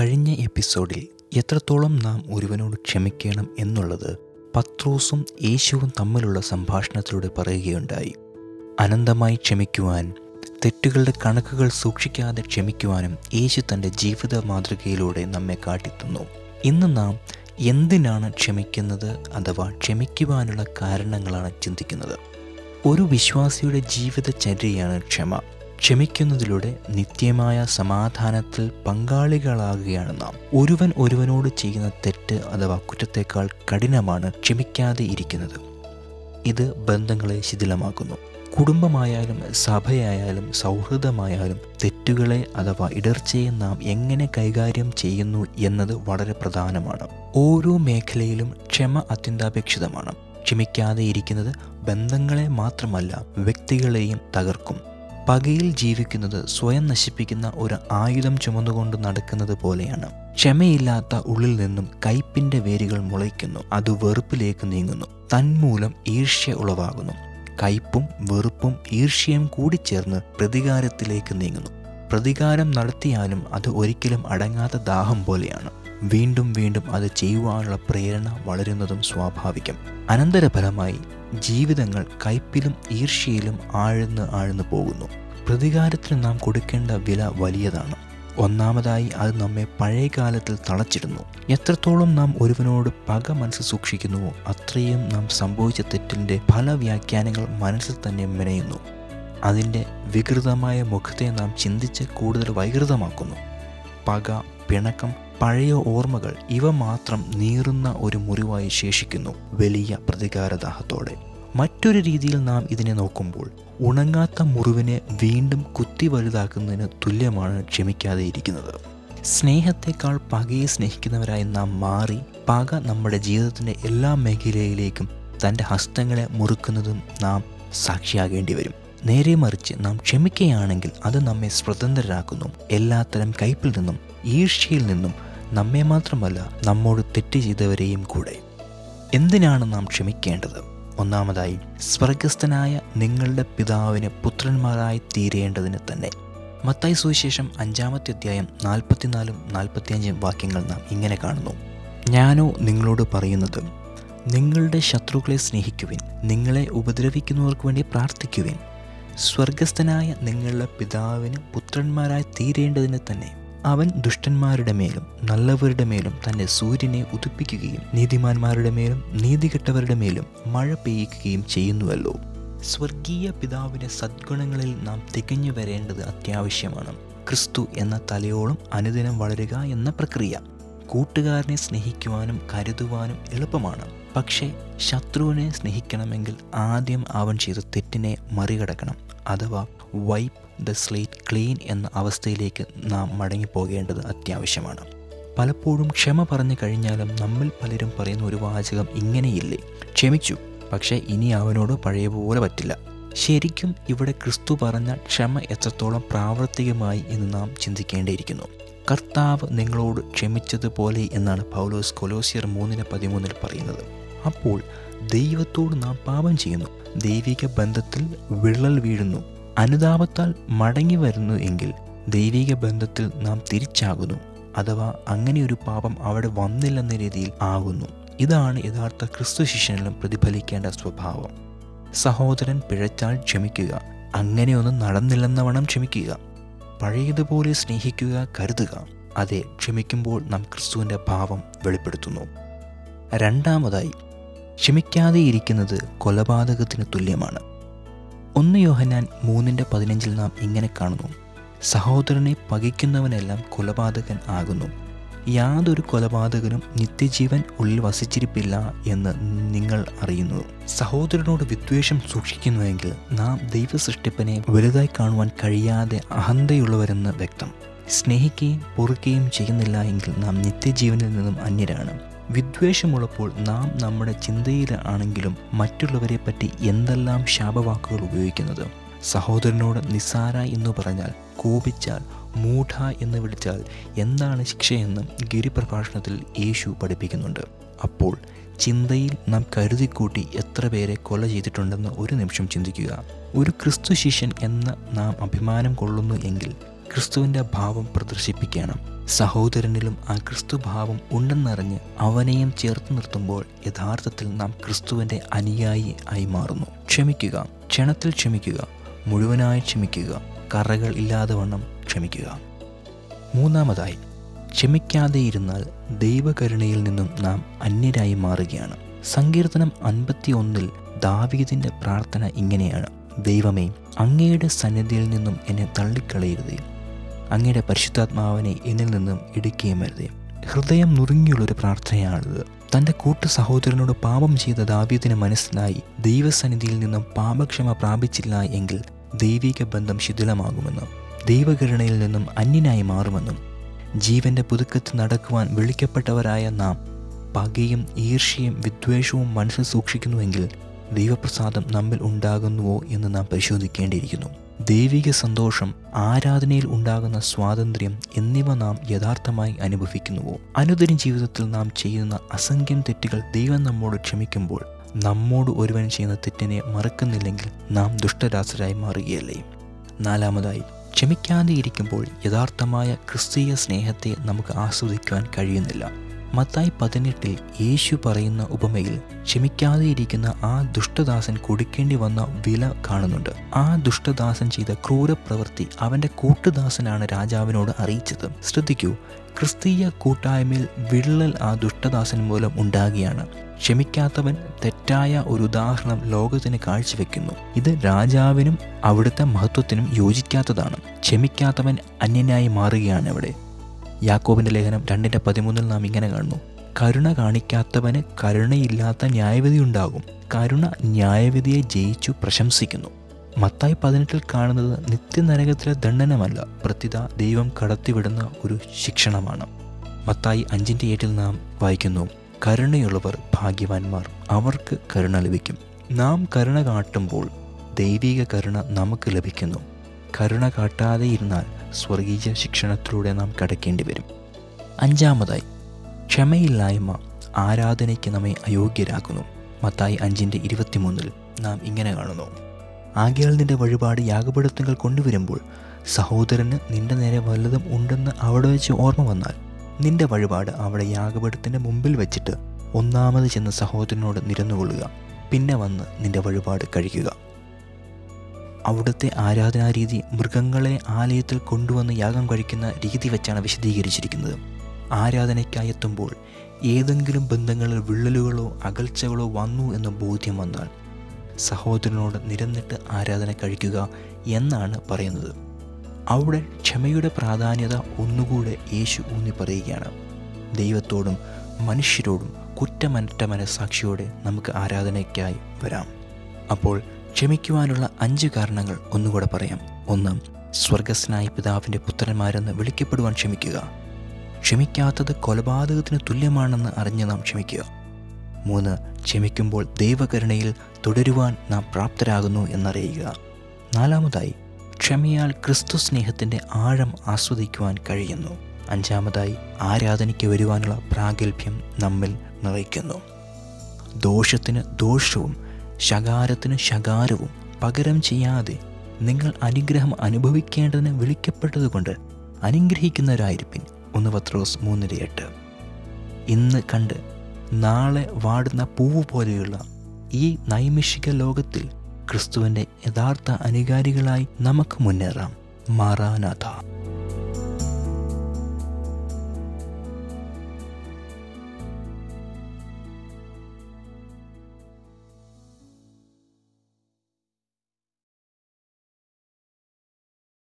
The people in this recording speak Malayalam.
കഴിഞ്ഞ എപ്പിസോഡിൽ എത്രത്തോളം നാം ഒരുവനോട് ക്ഷമിക്കണം എന്നുള്ളത് പത്രോസും യേശുവും തമ്മിലുള്ള സംഭാഷണത്തിലൂടെ പറയുകയുണ്ടായി. അനന്തമായി ക്ഷമിക്കുവാൻ തെറ്റുകളുടെ കണക്കുകൾ സൂക്ഷിക്കാതെ ക്ഷമിക്കുവാനും യേശു തന്റെ ജീവിത മാതൃകയിലൂടെ നമ്മെ കാട്ടിത്തന്നു. ഇന്ന് നാം എന്തിനാണ് ക്ഷമിക്കുന്നത് അഥവാ ക്ഷമിക്കുവാനുള്ള കാരണങ്ങളാണ് ചിന്തിക്കുന്നത്. ഒരു വിശ്വാസിയുടെ ജീവിതചര്യയാണ് ക്ഷമ. ക്ഷമിക്കുന്നതിലൂടെ നിത്യമായ സമാധാനത്തിൽ പങ്കാളികളാകുകയാണ് നാം. ഒരുവൻ ഒരുവനോട് ചെയ്യുന്ന തെറ്റ് അഥവാ കുറ്റത്തേക്കാൾ കഠിനമാണ് ക്ഷമിക്കാതെ ഇരിക്കുന്നത്. ഇത് ബന്ധങ്ങളെ ശിഥിലമാക്കുന്നു. കുടുംബമായാലും സഭയായാലും സൗഹൃദമായാലും തെറ്റുകളെ അഥവാ ഇടർച്ചയെ നാം എങ്ങനെ കൈകാര്യം ചെയ്യുന്നു എന്നത് വളരെ പ്രധാനമാണ്. ഓരോ മേഖലയിലും ക്ഷമ അത്യന്താപേക്ഷിതമാണ്. ക്ഷമിക്കാതെ ഇരിക്കുന്നത് ബന്ധങ്ങളെ മാത്രമല്ല വ്യക്തികളെയും തകർക്കും. പകയിൽ ജീവിക്കുന്നത് സ്വയം നശിപ്പിക്കുന്ന ഒരു ആയുധം ചുമന്നുകൊണ്ട് നടക്കുന്നത് പോലെയാണ്. ക്ഷമയില്ലാത്ത ഉള്ളിൽ നിന്നും കയ്പിന്റെ വേരുകൾ മുളയ്ക്കുന്നു അത് വെറുപ്പിലേക്ക് നീങ്ങുന്നു. തന്മൂലം ഈർഷ്യ ഉളവാകുന്നു. കയ്പും വെറുപ്പും ഈർഷ്യയും കൂടി ചേർന്ന് പ്രതികാരത്തിലേക്ക് നീങ്ങുന്നു. പ്രതികാരം നടത്തിയാലും അത് ഒരിക്കലും അടങ്ങാത്ത ദാഹം പോലെയാണ്. വീണ്ടും വീണ്ടും അത് ചെയ്യുവാനുള്ള പ്രേരണ വളരുന്നതും സ്വാഭാവികം. അനന്തരഫലമായി ജീവിതങ്ങൾ കയ്പിലും ഈർഷ്യയിലും ആഴ്ന്ന് ആഴ്ന്നു പോകുന്നു. പ്രതികാരത്തിന് നാം കൊടുക്കേണ്ട വില വലിയതാണ്. ഒന്നാമതായി അത് നമ്മെ പഴയ കാലത്തിൽ തളച്ചിടുന്നു. എത്രത്തോളം നാം ഒരുവനോട് പക മനസ്സ് സൂക്ഷിക്കുന്നുവോ അത്രയും നാം സംഭവിച്ച തെറ്റിന്റെ പല വ്യാഖ്യാനങ്ങൾ മനസ്സിൽ തന്നെ മെനയുന്നു. അതിന്റെ വികൃതമായ മുഖത്തെ നാം ചിന്തിച്ച് കൂടുതൽ വൈകൃതമാക്കുന്നു. പക പിണക്കം പഴയ ഓർമ്മകൾ ഇവ മാത്രം നീറുന്ന ഒരു മുറിവായി ശേഷിക്കുന്നു വലിയ പ്രതികാരദാഹത്തോടെ. മറ്റൊരു രീതിയിൽ നാം ഇതിനെ നോക്കുമ്പോൾ ഉണങ്ങാത്ത മുറിവിനെ വീണ്ടും കുത്തി വലുതാക്കുന്നതിന് തുല്യമാണ് ക്ഷമിക്കാതെ ഇരിക്കുന്നത് സ്നേഹത്തെക്കാൾ പകയെ സ്നേഹിക്കുന്നവരായി നാം മാറി പക നമ്മുടെ ജീവിതത്തിന്റെ എല്ലാ മേഖലയിലേക്കും തന്റെ ഹസ്തങ്ങളെ മുറുക്കുന്നതും നാം സാക്ഷിയാകേണ്ടി വരും. നേരെ മറിച്ച് നാം ക്ഷമിക്കുകയാണെങ്കിൽ അത് നമ്മെ സ്വതന്ത്രരാക്കുന്നു. എല്ലാത്തരം കയ്പിൽ നിന്നും ഈർഷ്യയിൽ നിന്നും നമ്മെ മാത്രമല്ല നമ്മോട് തെറ്റ് ചെയ്തവരെയും കൂടെ. എന്തിനാണ് നാം ക്ഷമിക്കേണ്ടത്? ഒന്നാമതായി സ്വർഗസ്ഥനായ നിങ്ങളുടെ പിതാവിന് പുത്രന്മാരായി തീരേണ്ടതിന് തന്നെ. മത്തായി സുവിശേഷം അഞ്ചാമത്തെ അധ്യായം നാൽപ്പത്തിനാലും നാൽപ്പത്തിയഞ്ചും വാക്യങ്ങൾ നാം ഇങ്ങനെ കാണുന്നു. ഞാനോ നിങ്ങളോട് പറയുന്നത് നിങ്ങളുടെ ശത്രുക്കളെ സ്നേഹിക്കുവിൻ നിങ്ങളെ ഉപദ്രവിക്കുന്നവർക്ക് വേണ്ടി പ്രാർത്ഥിക്കുവിൻ. സ്വർഗസ്ഥനായ നിങ്ങളുടെ പിതാവിന് പുത്രന്മാരായി തീരേണ്ടതിന് തന്നെ. അവൻ ദുഷ്ടന്മാരുടെ മേലും നല്ലവരുടെ മേലും തന്റെ സൂര്യനെ ഉദിപ്പിക്കുകയും നീതിമാന്മാരുടെ മേലും നീതികെട്ടവരുടെ മേലും മഴ പെയ്യിക്കുകയും ചെയ്യുന്നുവല്ലോ. സ്വർഗീയ പിതാവിന്റെ സദ്ഗുണങ്ങളിൽ നാം തികഞ്ഞു വരേണ്ടത് അത്യാവശ്യമാണ്. ക്രിസ്തു എന്ന തലയോളം അനുദിനം വളരുക എന്ന പ്രക്രിയ. കൂട്ടുകാരനെ സ്നേഹിക്കുവാനും കരുതുവാനും എളുപ്പമാണ്. പക്ഷേ ശത്രുവിനെ സ്നേഹിക്കണമെങ്കിൽ ആദ്യം അവൻ ചെയ്ത തെറ്റിനെ മറികടക്കണം. അഥവാ വൈപ്പ് ദ സ്ലേറ്റ് ക്ലീൻ എന്ന അവസ്ഥയിലേക്ക് നാം മടങ്ങിപ്പോകേണ്ടത് അത്യാവശ്യമാണ്. പലപ്പോഴും ക്ഷമ പറഞ്ഞു കഴിഞ്ഞാലും നമ്മിൽ പലരും പറയുന്ന ഒരു വാചകം ഇങ്ങനെയില്ലേ? ക്ഷമിച്ചു പക്ഷേ ഇനി അവനോട് പഴയ പോലെ പറ്റില്ല. ശരിക്കും ഇവിടെ ക്രിസ്തു പറഞ്ഞ ക്ഷമ എത്രത്തോളം പ്രാവർത്തികമായി എന്ന് നാം ചിന്തിക്കേണ്ടിയിരിക്കുന്നു. കർത്താവ് നിങ്ങളോട് ക്ഷമിച്ചതുപോലെ എന്നാണ് പൗലോസ് കൊലോസിയർ മൂന്നിന് പതിമൂന്നിൽ പറയുന്നത്. അപ്പോൾ ദൈവത്തോട് നാം പാപം ചെയ്യുന്നു. ദൈവിക ബന്ധത്തിൽ വിള്ളൽ വീഴുന്നു. അനുതാപത്താൽ മടങ്ങി വരുന്നു എങ്കിൽ ദൈവിക ബന്ധത്തിൽ നാം തിരിച്ചാകുന്നു അഥവാ അങ്ങനെ ഒരു പാപം അവിടെ വന്നില്ലെന്ന രീതിയിൽ ആകുന്നു. ഇതാണ് യഥാർത്ഥ ക്രിസ്തു ശിഷ്യനിലും പ്രതിഫലിക്കേണ്ട സ്വഭാവം. സഹോദരൻ പിഴച്ചാൽ ക്ഷമിക്കുക അങ്ങനെയൊന്നും നടന്നില്ലെന്നവണ്ണം ക്ഷമിക്കുക പഴയതുപോലെ സ്നേഹിക്കുക കരുതുക അതെ ക്ഷമിക്കുമ്പോൾ നാം ക്രിസ്തുവിന്റെ ഭാവം വെളിപ്പെടുത്തുന്നു. രണ്ടാമതായി ക്ഷമിക്കാതെ ഇരിക്കുന്നത് കൊലപാതകത്തിന് തുല്യമാണ്. ഒന്ന് യോഹനാൻ മൂന്നിന്റെ പതിനഞ്ചിൽ നാം ഇങ്ങനെ കാണുന്നു. സഹോദരനെ പകിക്കുന്നവനെല്ലാം കൊലപാതകൻ ആകുന്നു. യാതൊരു കൊലപാതകനും നിത്യജീവൻ ഉള്ളിൽ വസിച്ചിരിപ്പില്ല എന്ന് നിങ്ങൾ അറിയുന്നു. സഹോദരനോട് വിദ്വേഷം സൂക്ഷിക്കുന്നുവെങ്കിൽ നാം ദൈവ സൃഷ്ടിപ്പനെ വലുതായി കാണുവാൻ കഴിയാതെ അഹന്തയുള്ളവരെന്ന് വ്യക്തം. സ്നേഹിക്കുകയും പൊറുക്കുകയും ചെയ്യുന്നില്ല എങ്കിൽ നാം നിത്യജീവനിൽ നിന്നും അന്യരാണ്. വിദ്വേഷമുള്ളപ്പോൾ നാം നമ്മുടെ ചിന്തയിലാണെങ്കിലും മറ്റുള്ളവരെ പറ്റി എന്തെല്ലാം ശാപവാക്കുകൾ ഉപയോഗിക്കുന്നത്? സഹോദരനോട് നിസാര എന്ന് പറഞ്ഞാൽ കോപിച്ചാൽ മൂഢ എന്ന് വിളിച്ചാൽ എന്താണ് ശിക്ഷയെന്നും ഗിരിപ്രഭാഷണത്തിൽ യേശു പഠിപ്പിക്കുന്നുണ്ട്. അപ്പോൾ ചിന്തയിൽ നാം കരുതിക്കൂട്ടി എത്ര പേരെ കൊല ചെയ്തിട്ടുണ്ടെന്ന് ഒരു നിമിഷം ചിന്തിക്കുക. ഒരു ക്രിസ്തു ശിഷ്യൻ എന്ന നാം അഭിമാനം കൊള്ളുന്നു എങ്കിൽ ക്രിസ്തുവിന്റെ ഭാവം പ്രദർശിപ്പിക്കണം. സഹോദരനിലും ആ ക്രിസ്തുഭാവം ഉണ്ടെന്നറിഞ്ഞ് അവനെയും ചേർത്ത് നിർത്തുമ്പോൾ യഥാർത്ഥത്തിൽ നാം ക്രിസ്തുവിന്റെ അനുയായി ആയി മാറുന്നു. ക്ഷമിക്കുക ക്ഷണത്തിൽ ക്ഷമിക്കുക മുഴുവനായി ക്ഷമിക്കുക കറകൾ ഇല്ലാതെ വണ്ണം ക്ഷമിക്കുക. മൂന്നാമതായി ക്ഷമിക്കാതെ ഇരുന്നാൽ ദൈവകരുണയിൽ നിന്നും നാം അന്യരായി മാറുകയാണ്. സങ്കീർത്തനം അൻപത്തി ഒന്നിൽ ദാവീദിന്റെ പ്രാർത്ഥന ഇങ്ങനെയാണ്. ദൈവമേ അങ്ങയുടെ സന്നിധിയിൽ നിന്നും എന്നെ തള്ളിക്കളയരുതേ. അങ്ങയുടെ പരിശുദ്ധാത്മാവിനെ എന്നിൽ നിന്നും എടുക്കുകയും വരുതേ ഹൃദയം നുറുങ്ങിയുള്ളൊരു പ്രാർത്ഥനയാണിത്. തന്റെ കൂട്ടു സഹോദരനോട് പാപം ചെയ്ത ദാവ്യത്തിന് മനസ്സിലായി. ദൈവസന്നിധിയിൽ നിന്നും പാപക്ഷമ പ്രാപിച്ചില്ല എങ്കിൽ ദൈവിക ബന്ധം ശിഥിലമാകുമെന്നും ദൈവകരുണയിൽ നിന്നും അന്യനായി മാറുമെന്നും ജീവന്റെ പുതുക്കത്ത് നടക്കുവാൻ വിളിക്കപ്പെട്ടവരായ നാം പകയും ഈർഷ്യയും വിദ്വേഷവും മനസ്സിൽ സൂക്ഷിക്കുന്നുവെങ്കിൽ ദൈവപ്രസാദം നമ്മിൽ ഉണ്ടാകുന്നുവോ എന്ന് നാം പരിശോധിക്കേണ്ടിയിരിക്കുന്നു. ദൈവിക സന്തോഷം ആരാധനയിൽ ഉണ്ടാകുന്ന സ്വാതന്ത്ര്യം എന്നിവ നാം യഥാർത്ഥമായി അനുഭവിക്കുന്നുവോ? അനുദിന ജീവിതത്തിൽ നാം ചെയ്യുന്ന അസംഖ്യം തെറ്റുകൾ ദൈവം നമ്മോട് ക്ഷമിക്കുമ്പോൾ നമ്മോട് ഒരുവൻ ചെയ്യുന്ന തെറ്റിനെ മറക്കുന്നില്ലെങ്കിൽ നാം ദുഷ്ടരാസരായി മാറുകയല്ലേ? നാലാമതായി ക്ഷമിക്കാതെ ഇരിക്കുമ്പോൾ യഥാർത്ഥമായ ക്രിസ്തീയ സ്നേഹത്തെ നമുക്ക് ആസ്വദിക്കുവാൻ കഴിയുന്നില്ല. മത്തായി പതിനെട്ടിൽ യേശു പറയുന്ന ഉപമയിൽ ക്ഷമിക്കാതെ ഇരിക്കുന്ന ആ ദുഷ്ടദാസൻ കൊടുക്കേണ്ടി വന്ന വില കാണുന്നുണ്ട്. ആ ദുഷ്ടദാസൻ ചെയ്ത ക്രൂരപ്രവൃത്തി അവന്റെ കൂട്ടുദാസനാണ് രാജാവിനോട് അറിയിച്ചത്. ശ്രദ്ധിക്കൂ ക്രിസ്തീയ കൂട്ടായ്മയിൽ വിള്ളൽ ആ ദുഷ്ടദാസൻ മൂലം ഉണ്ടാകുകയാണ്. ക്ഷമിക്കാത്തവൻ തെറ്റായ ഒരു ഉദാഹരണം ലോകത്തിന് കാഴ്ചവെക്കുന്നു. ഇത് രാജാവിനും അവിടുത്തെ മഹത്വത്തിനും യോജിക്കാത്തതാണ്. ക്ഷമിക്കാത്തവൻ അന്യനായി മാറുകയാണ് ഇവിടെ യാക്കോബിന്റെ ലേഖനം രണ്ടിന്റെ പതിമൂന്നിൽ നാം ഇങ്ങനെ കാണുന്നു. കരുണ കാണിക്കാത്തവന് കരുണയില്ലാത്ത ന്യായവിധി ഉണ്ടാകും. കരുണ ന്യായവിധിയെ ജയിച്ചു പ്രശംസിക്കുന്നു. മത്തായി പതിനെട്ടിൽ കാണുന്നത് നിത്യനരകത്തിലെ ദണ്ഡനമല്ല പ്രത്യത ദൈവം കടത്തിവിടുന്ന ഒരു ശിക്ഷണമാണ്. മത്തായി അഞ്ചിന്റെ ഏറ്റിൽ നാം വായിക്കുന്നു കരുണയുള്ളവർ ഭാഗ്യവാന്മാർ അവർക്ക് കരുണ ലഭിക്കും. നാം കരുണ കാട്ടുമ്പോൾ ദൈവിക കരുണ നമുക്ക് ലഭിക്കുന്നു. കരുണ കാട്ടാതെ ഇരുന്നാൽ സ്വർഗീയ ശിക്ഷണത്തിലൂടെ നാം കടക്കേണ്ടി വരും. അഞ്ചാമതായി ക്ഷമയില്ലായ്മ ആരാധനയ്ക്ക് നമ്മെ അയോഗ്യരാക്കുന്നു. മത്തായി അഞ്ചിന്റെ ഇരുപത്തിമൂന്നിൽ നാം ഇങ്ങനെ കാണുന്നു. ആകയാൽ നിന്റെ വഴിപാട് യാഗപീഠത്തുകൾ കൊണ്ടുവരുമ്പോൾ സഹോദരന് നിന്റെ നേരെ വല്ലതും ഉണ്ടെന്ന് അവിടെ വെച്ച് ഓർമ്മ വന്നാൽ നിന്റെ വഴിപാട് അവിടെ യാഗപടത്തിന്റെ മുമ്പിൽ വെച്ചിട്ട് ഒന്നാമത് ചെന്ന് സഹോദരനോട് നിരന്നുകൊള്ളുക. പിന്നെ വന്ന് നിന്റെ വഴിപാട് കഴിക്കുക. അവിടുത്തെ ആരാധനാരീതി മൃഗങ്ങളെ ആലയത്തിൽ കൊണ്ടുവന്ന് യാഗം കഴിക്കുന്ന രീതി വെച്ചാണ് വിശദീകരിച്ചിരിക്കുന്നത്. ആരാധനയ്ക്കായി എത്തുമ്പോൾ ഏതെങ്കിലും ബന്ധങ്ങളിൽ വിള്ളലുകളോ അകൽച്ചകളോ വന്നു എന്ന് ബോധ്യം വന്നാൽ സഹോദരനോട് നിരന്നിട്ട് ആരാധന കഴിക്കുക എന്നാണ് പറയുന്നത്. അവിടെ ക്ഷമയുടെ പ്രാധാന്യത ഒന്നുകൂടെ യേശു ഊന്നി പറയുകയാണ്. ദൈവത്തോടും മനുഷ്യരോടും കുറ്റമറ്റ മനസാക്ഷിയോടെ നമുക്ക് ആരാധനയ്ക്കായി വരാം. അപ്പോൾ ക്ഷമിക്കുവാനുള്ള അഞ്ച് കാരണങ്ങൾ ഒന്നുകൂടെ പറയാം. ഒന്ന് സ്വർഗസ്നായ പിതാവിന്റെ പുത്രന്മാരെന്ന് വിളിക്കപ്പെടുവാൻ ക്ഷമിക്കുക. ക്ഷമിക്കാത്തത് കൊലപാതകത്തിന് തുല്യമാണെന്ന് അറിഞ്ഞ് നാം ക്ഷമിക്കുക. മൂന്ന് ക്ഷമിക്കുമ്പോൾ ദൈവകരുണയിൽ തുടരുവാൻ നാം പ്രാപ്തരാകുന്നു എന്നറിയുക. നാലാമതായി ക്ഷമയാൽ ക്രിസ്തു സ്നേഹത്തിന്റെ ആഴം ആസ്വദിക്കുവാൻ കഴിയുന്നു. അഞ്ചാമതായി ആരാധനയ്ക്ക് വരുവാനുള്ള പ്രാഗൽഭ്യം നമ്മിൽ നിറയ്ക്കുന്നു. ദോഷത്തിന് ദോഷവും ശകാരത്തിന് ശകാരവും പകരം ചെയ്യാതെ നിങ്ങൾ അനുഗ്രഹം അനുഭവിക്കേണ്ടതിന് വിളിക്കപ്പെട്ടതുകൊണ്ട് അനുഗ്രഹിക്കുന്നവരായിരിപ്പിൻ. ഒന്ന് പത്രോസ് മൂന്നിലെ എട്ട്. ഇന്ന് കണ്ട് നാളെ വാടുന്ന പൂവ് പോലെയുള്ള ഈ നൈമിഷിക ലോകത്തിൽ ക്രിസ്തുവിന്റെ യഥാർത്ഥ അനുകാരികളായി നമുക്ക് മുന്നേറാം. മാറാനാഥ.